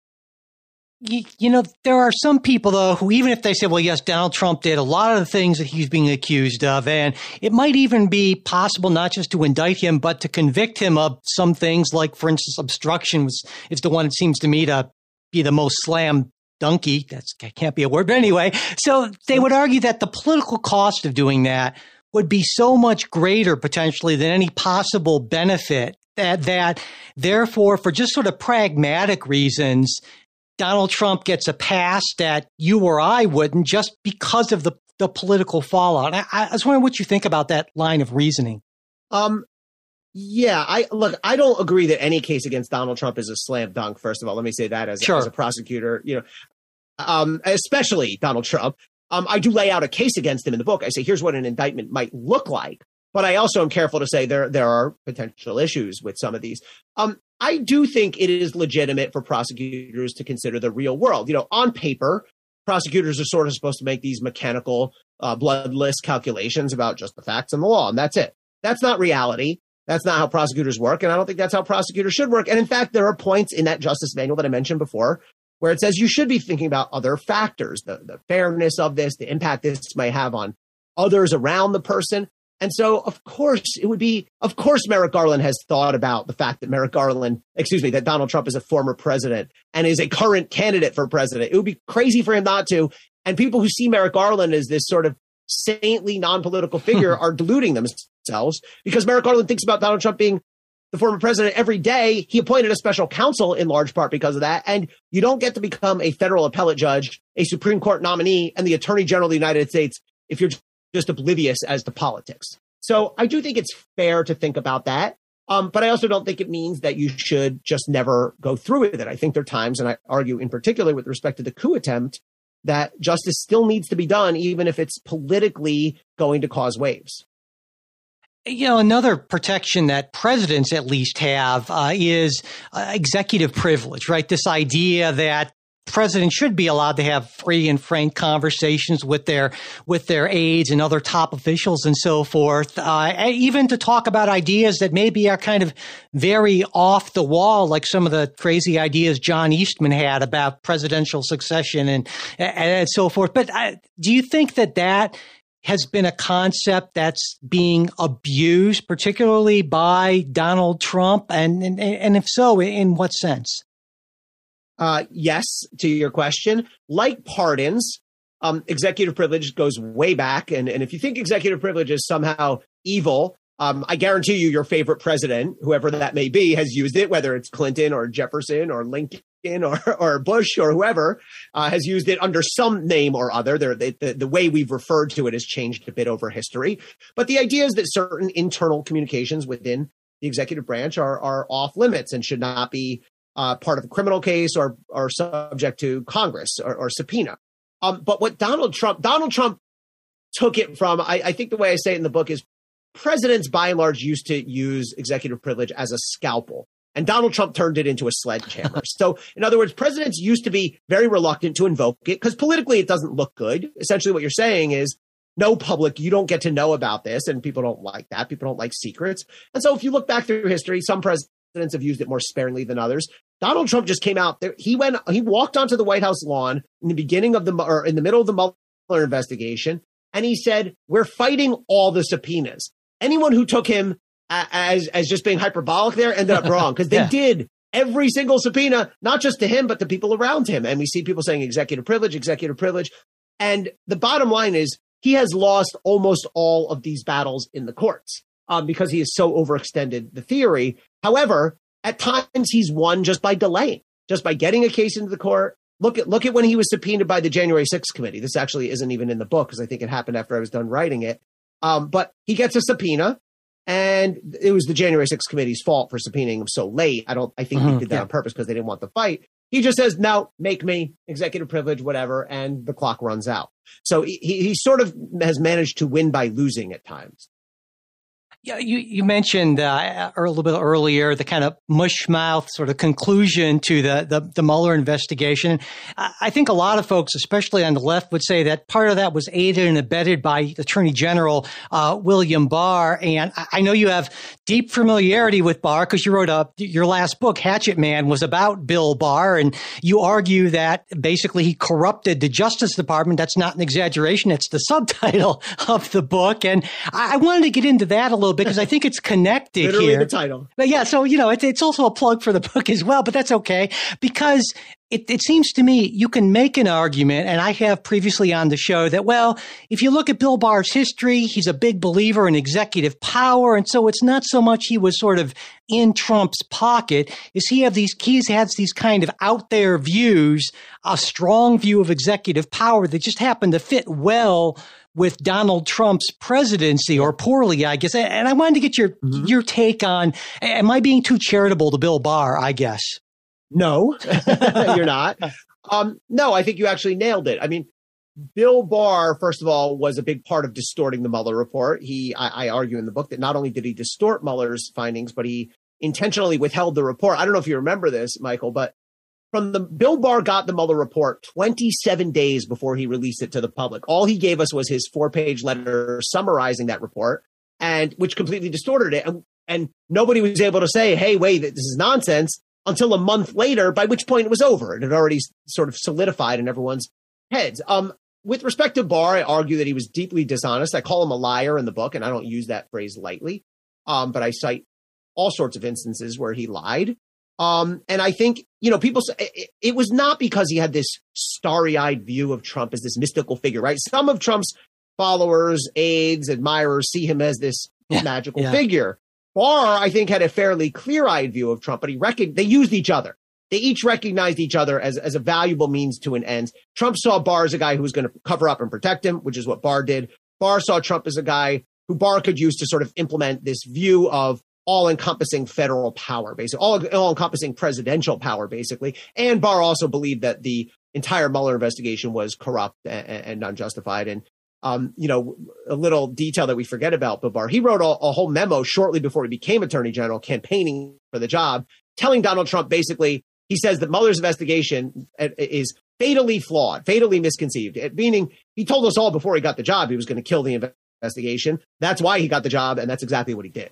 You, know, there are some people, though, who even if they say, well, yes, Donald Trump did a lot of the things that he's being accused of, and it might even be possible not just to indict him, but to convict him of some things, like, for instance, obstruction is the one it seems to me to be the most slam donkey. That's, that can't be a word, but anyway. So they would argue that the political cost of doing that would be so much greater potentially than any possible benefit that, that therefore, for just sort of pragmatic reasons, Donald Trump gets a pass that you or I wouldn't just because of the, the political fallout. I, I was wondering what you think about that line of reasoning. Um, yeah, I look. I don't agree that any case against Donald Trump is a slam dunk. First of all, let me say that as, Sure. as a prosecutor, you know, um, especially Donald Trump. Um, I do lay out a case against him in the book. I say, here's what an indictment might look like. But I also am careful to say there there are potential issues with some of these. Um, I do think it is legitimate for prosecutors to consider the real world. You know, on paper, prosecutors are sort of supposed to make these mechanical, uh, bloodless calculations about just the facts and the law, and that's it. That's not reality. That's not how prosecutors work, and I don't think that's how prosecutors should work. And in fact, there are points in that justice manual that I mentioned before where it says you should be thinking about other factors, the, the fairness of this, the impact this may have on others around the person. And so, of course, it would be, of course, Merrick Garland has thought about the fact that Merrick Garland, excuse me, that Donald Trump is a former president and is a current candidate for president. It would be crazy for him not to. And people who see Merrick Garland as this sort of saintly, non political figure are deluding themselves because Merrick Garland thinks about Donald Trump being the former president every day. He appointed a special counsel in large part because of that. And you don't get to become a federal appellate judge, a Supreme Court nominee, and the attorney general of the United States if you're just oblivious as to politics. So I do think it's fair to think about that. Um, but I also don't think it means that you should just never go through with it. I think there are times, and I argue in particular with respect to the coup attempt, that justice still needs to be done, even if it's politically going to cause waves. You know, another protection that presidents at least have uh, is uh, executive privilege, right? This idea that presidents should be allowed to have free and frank conversations with their with their aides and other top officials and so forth, uh, even to talk about ideas that maybe are kind of very off the wall, like some of the crazy ideas John Eastman had about presidential succession and and, and so forth. But uh, do you think that that has been a concept that's being abused, particularly by Donald Trump? And, and, and if so, in what sense? Uh, yes, to your question, like pardons, um, executive privilege goes way back. And, and if you think executive privilege is somehow evil, um, I guarantee you your favorite president, whoever that may be, has used it, whether it's Clinton or Jefferson or Lincoln or, or Bush or whoever uh, has used it under some name or other. There, the, the, the way we've referred to it has changed a bit over history. But the idea is that certain internal communications within the executive branch are, are off limits and should not be uh, part of a criminal case or, or subject to Congress or, or subpoena. Um, but what Donald Trump, Donald Trump took it from, I, I think the way I say it in the book is presidents by and large used to use executive privilege as a scalpel. And Donald Trump turned it into a sledgehammer. so, in other words, presidents used to be very reluctant to invoke it because politically it doesn't look good. Essentially, what you're saying is, no public, you don't get to know about this. And people don't like that. People don't like secrets. And so, if you look back through history, some presidents have used it more sparingly than others. Donald Trump just came out there. He went, he walked onto the White House lawn in the beginning of the, or in the middle of the Mueller investigation. And he said, we're fighting all the subpoenas. Anyone who took him as, as just being hyperbolic there ended up wrong because they yeah. did every single subpoena, not just to him, but to people around him. And we see people saying executive privilege, executive privilege. And the bottom line is he has lost almost all of these battles in the courts um, because he has so overextended the theory. However, at times he's won just by delaying, just by getting a case into the court. Look at look at when he was subpoenaed by the January 6th committee. This actually isn't even in the book because I think it happened after I was done writing it. Um, but he gets a subpoena, and it was the January 6th committee's fault for subpoenaing him so late. I don't. I think mm-hmm, he did that yeah. on purpose because they didn't want the fight. He just says, "No, make me executive privilege, whatever," and the clock runs out. So he he sort of has managed to win by losing at times. Yeah, you, you mentioned uh, a little bit earlier the kind of mushmouth sort of conclusion to the, the, the Mueller investigation. I think a lot of folks, especially on the left, would say that part of that was aided and abetted by Attorney General uh, William Barr. And I know you have deep familiarity with Barr because you wrote a, your last book, Hatchet Man, was about Bill Barr. And you argue that basically he corrupted the Justice Department. That's not an exaggeration. It's the subtitle of the book. And I, I wanted to get into that a little little bit because I think it's connected Literally here. the title. But yeah, so you know, it's it's also a plug for the book as well, but that's okay because it, it seems to me you can make an argument, and I have previously on the show that, well, if you look at Bill Barr's history, he's a big believer in executive power. And so it's not so much he was sort of in Trump's pocket, is he have these keys, has these kind of out there views, a strong view of executive power that just happened to fit well with Donald Trump's presidency or poorly, I guess. And I wanted to get your mm-hmm. your take on am I being too charitable to Bill Barr, I guess? No, you're not. Um, no, I think you actually nailed it. I mean, Bill Barr, first of all, was a big part of distorting the Mueller report. He, I, I, argue in the book that not only did he distort Mueller's findings, but he intentionally withheld the report. I don't know if you remember this, Michael, but from the Bill Barr got the Mueller report 27 days before he released it to the public. All he gave us was his four page letter summarizing that report and which completely distorted it. And, and nobody was able to say, Hey, wait, this is nonsense until a month later, by which point it was over. It had already sort of solidified in everyone's heads. Um, with respect to Barr, I argue that he was deeply dishonest. I call him a liar in the book, and I don't use that phrase lightly. Um, but I cite all sorts of instances where he lied. Um, and I think, you know, people, it, it was not because he had this starry eyed view of Trump as this mystical figure, right? Some of Trump's followers, aides, admirers see him as this yeah, magical yeah. figure. Barr, I think, had a fairly clear eyed view of Trump, but he reckoned they used each other. They each recognized each other as, as a valuable means to an end. Trump saw Barr as a guy who was going to cover up and protect him, which is what Barr did. Barr saw Trump as a guy who Barr could use to sort of implement this view of all encompassing federal power, basically, all, all encompassing presidential power, basically. And Barr also believed that the entire Mueller investigation was corrupt and, and unjustified. And, um, you know, a little detail that we forget about Bill Barr, he wrote a, a whole memo shortly before he became attorney general, campaigning for the job, telling Donald Trump basically, he says that Mueller's investigation is fatally flawed, fatally misconceived, meaning he told us all before he got the job he was going to kill the investigation. That's why he got the job, and that's exactly what he did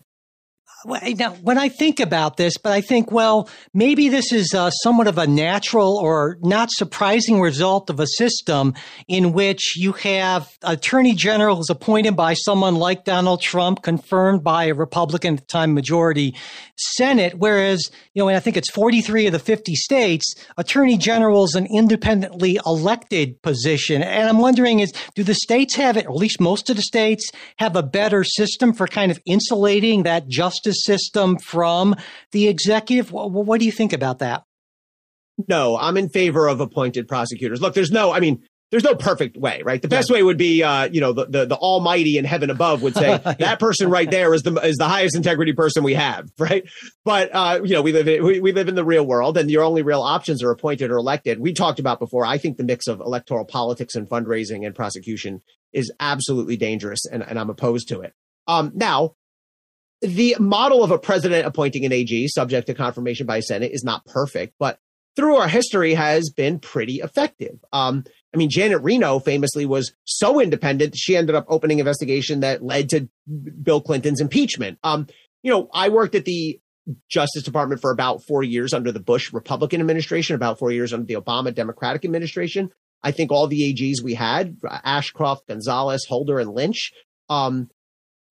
now, when I think about this, but I think, well, maybe this is uh, somewhat of a natural or not surprising result of a system in which you have attorney general generals appointed by someone like Donald Trump, confirmed by a Republican at the time majority Senate, whereas, you know, I think it's 43 of the 50 states, attorney general is an independently elected position. And I'm wondering is, do the states have it, or at least most of the states have a better system for kind of insulating that justice system from the executive? What, what do you think about that? No, I'm in favor of appointed prosecutors. Look, there's no, I mean, there's no perfect way, right? The best yeah. way would be, uh, you know, the, the, the Almighty in heaven above would say yeah. that person right there is the is the highest integrity person we have, right? But uh, you know, we live in we, we live in the real world, and your only real options are appointed or elected. We talked about before. I think the mix of electoral politics and fundraising and prosecution is absolutely dangerous, and, and I'm opposed to it. Um, now, the model of a president appointing an AG subject to confirmation by Senate is not perfect, but through our history has been pretty effective. Um, I mean, Janet Reno famously was so independent, she ended up opening investigation that led to Bill Clinton's impeachment. Um, you know, I worked at the Justice Department for about four years under the Bush Republican administration, about four years under the Obama Democratic administration. I think all the AGs we had, Ashcroft, Gonzales, Holder, and Lynch, um,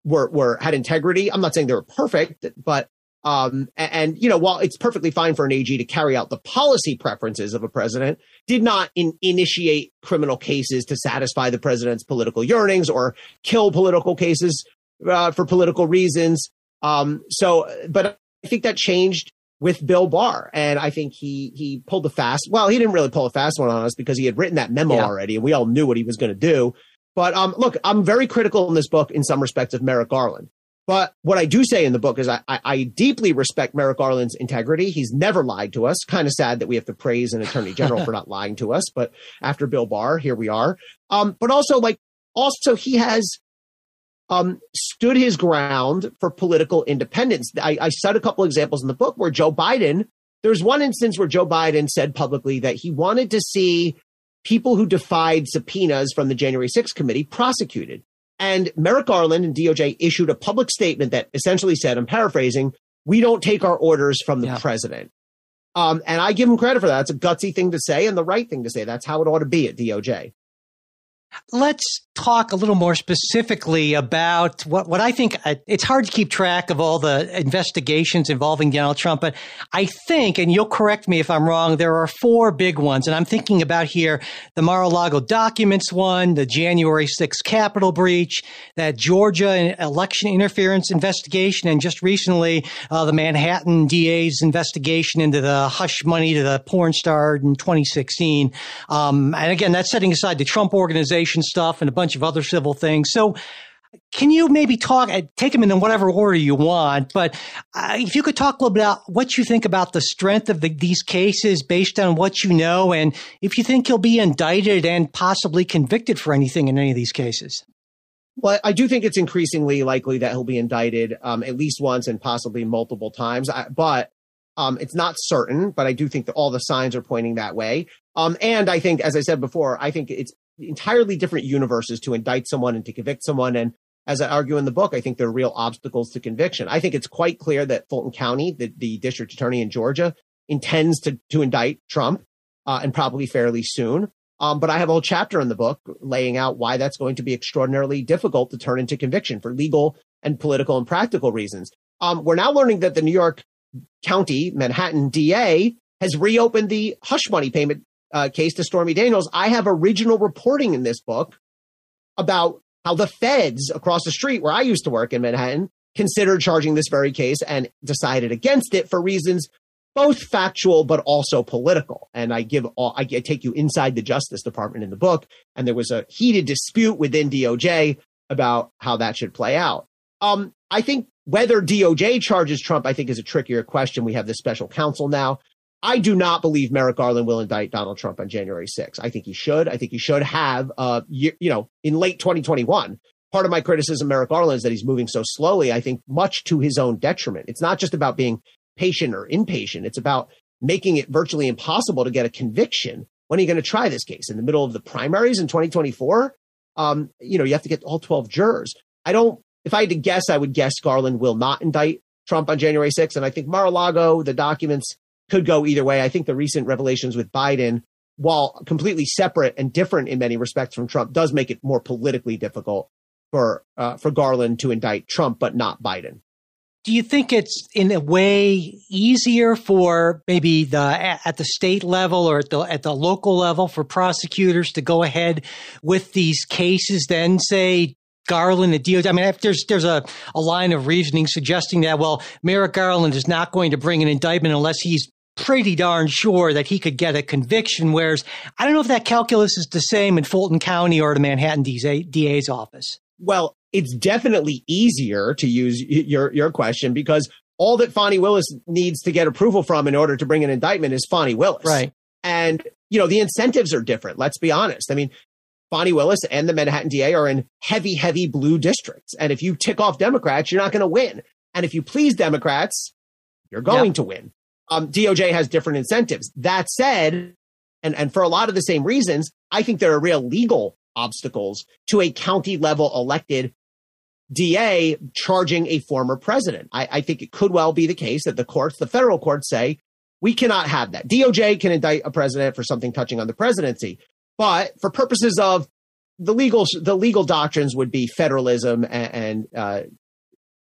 were were had integrity. I'm not saying they were perfect, but um, and, and, you know, while it's perfectly fine for an AG to carry out the policy preferences of a president, did not in, initiate criminal cases to satisfy the president's political yearnings or kill political cases uh, for political reasons. Um, so, but I think that changed with Bill Barr, and I think he he pulled a fast. Well, he didn't really pull a fast one on us because he had written that memo yeah. already, and we all knew what he was going to do. But um, look, I'm very critical in this book in some respects of Merrick Garland. But what I do say in the book is I, I, I, deeply respect Merrick Garland's integrity. He's never lied to us. Kind of sad that we have to praise an attorney general for not lying to us. But after Bill Barr, here we are. Um, but also like, also he has um, stood his ground for political independence. I, I cite a couple examples in the book where Joe Biden, there's one instance where Joe Biden said publicly that he wanted to see people who defied subpoenas from the January 6th committee prosecuted. And Merrick Garland and DOJ issued a public statement that essentially said, I'm paraphrasing, we don't take our orders from the yeah. president. Um, and I give him credit for that. It's a gutsy thing to say and the right thing to say. That's how it ought to be at DOJ. Let's talk a little more specifically about what, what I think uh, it's hard to keep track of all the investigations involving Donald Trump, but I think, and you'll correct me if I'm wrong, there are four big ones. And I'm thinking about here the Mar a Lago documents one, the January 6th Capitol breach, that Georgia election interference investigation, and just recently uh, the Manhattan DA's investigation into the hush money to the porn star in 2016. Um, and again, that's setting aside the Trump organization stuff and a bunch bunch of other civil things. So, can you maybe talk, uh, take them in whatever order you want, but uh, if you could talk a little bit about what you think about the strength of the, these cases based on what you know, and if you think he'll be indicted and possibly convicted for anything in any of these cases. Well, I do think it's increasingly likely that he'll be indicted um, at least once and possibly multiple times. I, but um, it's not certain, but I do think that all the signs are pointing that way. Um, and I think, as I said before, I think it's entirely different universes to indict someone and to convict someone. And as I argue in the book, I think there are real obstacles to conviction. I think it's quite clear that Fulton County, the, the district attorney in Georgia, intends to, to indict Trump uh, and probably fairly soon. Um, but I have a whole chapter in the book laying out why that's going to be extraordinarily difficult to turn into conviction for legal and political and practical reasons. Um, we're now learning that the New York County, Manhattan DA has reopened the hush money payment uh, case to Stormy Daniels, I have original reporting in this book about how the feds across the street where I used to work in Manhattan considered charging this very case and decided against it for reasons both factual but also political. And I give all, I take you inside the Justice Department in the book, and there was a heated dispute within DOJ about how that should play out. Um, I think whether DOJ charges Trump, I think is a trickier question. We have this special counsel now. I do not believe Merrick Garland will indict Donald Trump on January 6th. I think he should. I think he should have, uh, you, you know, in late 2021. Part of my criticism of Merrick Garland is that he's moving so slowly. I think much to his own detriment. It's not just about being patient or impatient. It's about making it virtually impossible to get a conviction. When are you going to try this case in the middle of the primaries in 2024? Um, you know, you have to get all 12 jurors. I don't, if I had to guess, I would guess Garland will not indict Trump on January 6th. And I think Mar-a-Lago, the documents, could go either way. I think the recent revelations with Biden, while completely separate and different in many respects from Trump, does make it more politically difficult for uh, for Garland to indict Trump, but not Biden. Do you think it's in a way easier for maybe the at the state level or at the at the local level for prosecutors to go ahead with these cases than say Garland at DOJ. I mean, there's there's a, a line of reasoning suggesting that well, Merrick Garland is not going to bring an indictment unless he's pretty darn sure that he could get a conviction. Whereas I don't know if that calculus is the same in Fulton County or the Manhattan DA's office. Well, it's definitely easier to use your your question because all that Fani Willis needs to get approval from in order to bring an indictment is Fani Willis. Right. And you know, the incentives are different. Let's be honest. I mean, Fani Willis and the Manhattan DA are in heavy, heavy blue districts. And if you tick off Democrats, you're not going to win. And if you please Democrats, you're going yep. to win um, DOJ has different incentives. That said, and, and for a lot of the same reasons, I think there are real legal obstacles to a county level elected DA charging a former president. I, I think it could well be the case that the courts, the federal courts say, we cannot have that. DOJ can indict a president for something touching on the presidency. But for purposes of the legal, the legal doctrines would be federalism and, and uh,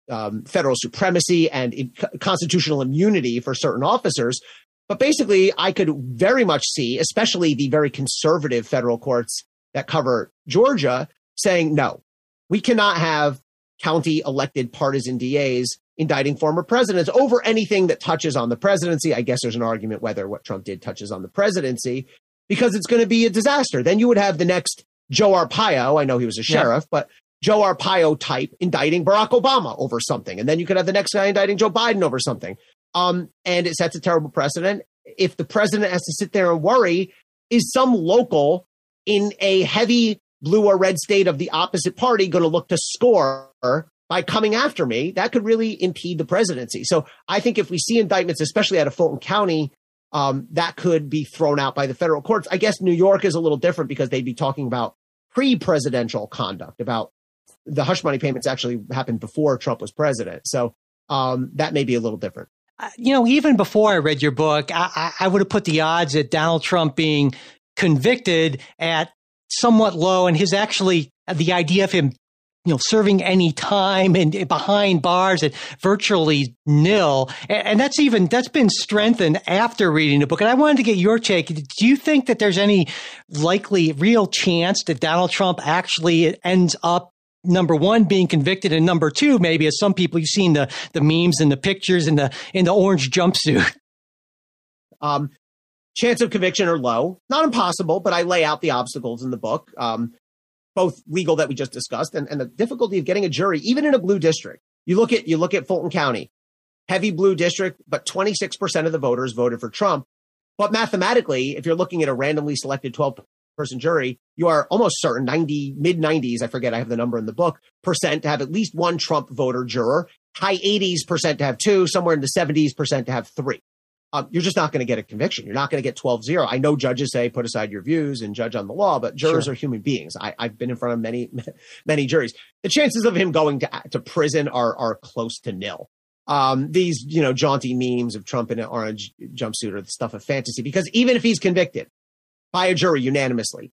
um, federal supremacy and constitutional immunity for certain officers. But basically, I could very much see, especially the very conservative federal courts that cover Georgia, saying, no, we cannot have county elected partisan DAs indicting former presidents over anything that touches on the presidency. I guess there's an argument whether what Trump did touches on the presidency because it's going to be a disaster. Then you would have the next Joe Arpaio. I know he was a sheriff, yeah. but Joe Arpaio type indicting Barack Obama over something. And then you could have the next guy indicting Joe Biden over something. Um, and it sets a terrible precedent. If the president has to sit there and worry, is some local in a heavy blue or red state of the opposite party going to look to score by coming after me? That could really impede the presidency. So I think if we see indictments, especially out of Fulton County, um, that could be thrown out by the federal courts. I guess New York is a little different because they'd be talking about pre-presidential conduct, about the hush money payments actually happened before Trump was president. So um, that may be a little different. Uh, you know, even before I read your book, I, I would have put the odds at Donald Trump being convicted at somewhat low, and his actually the idea of him you know, serving any time and behind bars at virtually nil. And that's even, that's been strengthened after reading the book. And I wanted to get your take. Do you think that there's any likely real chance that Donald Trump actually ends up number one being convicted and number two maybe as some people you've seen the the memes and the pictures in the in the orange jumpsuit. Um chance of conviction are low. Not impossible but i lay out the obstacles in the book um both legal that we just discussed and, and the difficulty of getting a jury even in a blue district. You look at you look at fulton county. Heavy blue district but 26% of the voters voted for trump. But mathematically if you're looking at a randomly selected 12 person jury, you are almost certain 90, mid 90s, I forget, I have the number in the book, percent to have at least one Trump voter juror, high 80s percent to have two, somewhere in the 70s percent to have three. Um, you're just not going to get a conviction. You're not going to get 12 0. I know judges say put aside your views and judge on the law, but jurors sure. are human beings. I, have been in front of many, many juries. The chances of him going to, to prison are, are close to nil. Um, these, you know, jaunty memes of Trump in an orange jumpsuit are the stuff of fantasy because even if he's convicted, by a jury unanimously.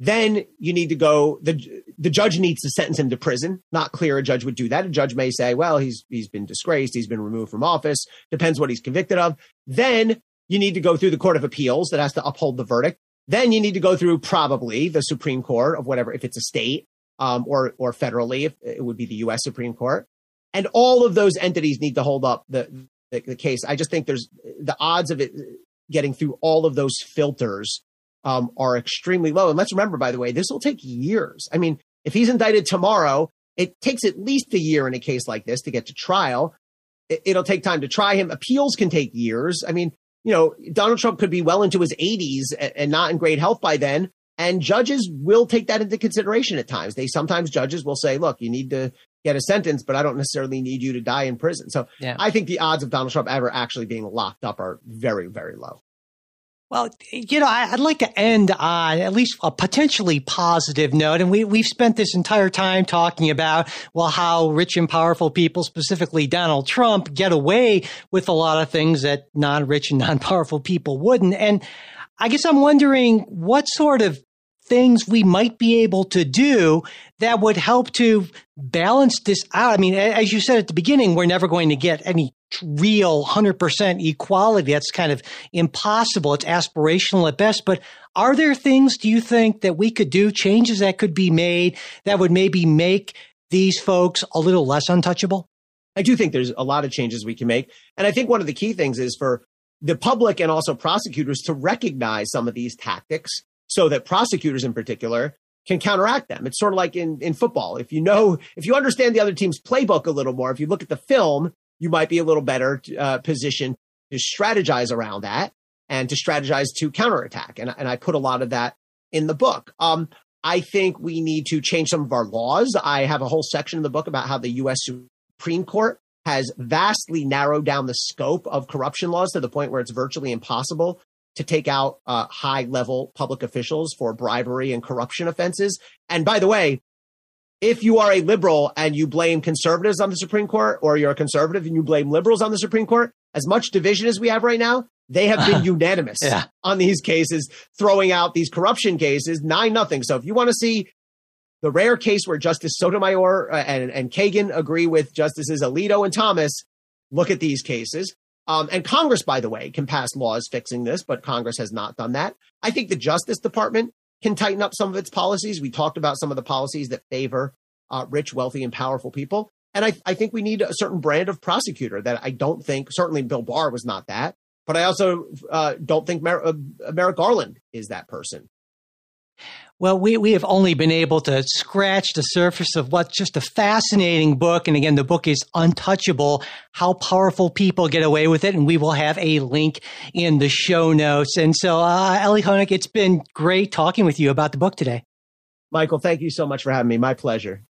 Then you need to go. the The judge needs to sentence him to prison. Not clear a judge would do that. A judge may say, "Well, he's he's been disgraced. He's been removed from office. Depends what he's convicted of." Then you need to go through the Court of Appeals that has to uphold the verdict. Then you need to go through probably the Supreme Court of whatever, if it's a state um, or or federally, if it would be the U.S. Supreme Court, and all of those entities need to hold up the, the, the case. I just think there's the odds of it getting through all of those filters um, are extremely low. And let's remember, by the way, this will take years. I mean, if he's indicted tomorrow, it takes at least a year in a case like this to get to trial. It, will take time to try him. Appeals can take years. I mean, you know, Donald Trump could be well into his 80s and, and not in great health by then. And judges will take that into consideration at times. They sometimes judges will say, look, you need to get a sentence, but I don't necessarily need you to die in prison. So yeah. I think the odds of Donald Trump ever actually being locked up are very, very low. Well, you know, I'd like to end on at least a potentially positive note. And we, we've spent this entire time talking about, well, how rich and powerful people, specifically Donald Trump, get away with a lot of things that non rich and non powerful people wouldn't. And I guess I'm wondering what sort of things we might be able to do that would help to balance this out. I mean, as you said at the beginning, we're never going to get any real 100% equality. That's kind of impossible. It's aspirational at best. But are there things, do you think, that we could do, changes that could be made that would maybe make these folks a little less untouchable? I do think there's a lot of changes we can make. And I think one of the key things is for the public and also prosecutors to recognize some of these tactics so that prosecutors in particular can counteract them. It's sort of like in, in football. If you know, if you understand the other team's playbook a little more, if you look at the film, you might be a little better uh, positioned to strategize around that and to strategize to counterattack. And, and I put a lot of that in the book. Um, I think we need to change some of our laws. I have a whole section in the book about how the U.S. Supreme Court has vastly narrowed down the scope of corruption laws to the point where it's virtually impossible to take out uh, high level public officials for bribery and corruption offenses. And by the way, if you are a liberal and you blame conservatives on the Supreme Court, or you're a conservative and you blame liberals on the Supreme Court, as much division as we have right now, they have been unanimous Yeah. on these cases, throwing out these corruption cases, nine nothing. So if you want to see the rare case where Justice Sotomayor uh, and, and Kagan agree with Justices Alito and Thomas, look at these cases. Um, and Congress, by the way, can pass laws fixing this, but Congress has not done that. I think the Justice Department can tighten up some of its policies. We talked about some of the policies that favor uh, rich, wealthy, and powerful people. And I, I think we need a certain brand of prosecutor that I don't think, certainly Bill Barr was not that, but I also uh, don't think Mer- uh, Merrick Garland is that person. Well, we, we have only been able to scratch the surface of what's just a fascinating book. And again, the book is untouchable, how powerful people get away with it. And we will have a link in the show notes. And so, uh, Elie Honig, it's been great talking with you about the book today. Michael, thank you so much for having me. My pleasure.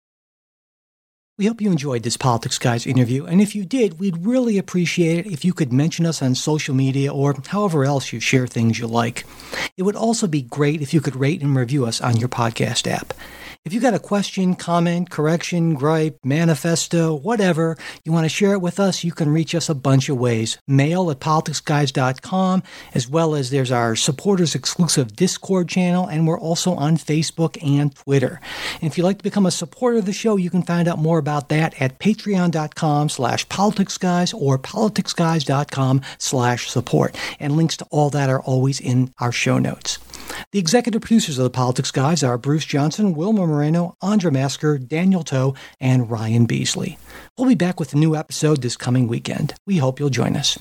We hope you enjoyed this Politics Guys interview, and if you did, we'd really appreciate it if you could mention us on social media or however else you share things you like. It would also be great if you could rate and review us on your podcast app. If you got a question, comment, correction, gripe, manifesto, whatever, you want to share it with us, you can reach us a bunch of ways. Mail at politicsguys.com, as well as there's our supporters exclusive Discord channel, and we're also on Facebook and Twitter. And if you'd like to become a supporter of the show, you can find out more about that at patreon.com slash politicsguys or politicsguys.com slash support. And links to all that are always in our show notes. The executive producers of the Politics Guys are Bruce Johnson, Wilma Moreno, Andra Masker, Daniel Toe, and Ryan Beasley. We'll be back with a new episode this coming weekend. We hope you'll join us.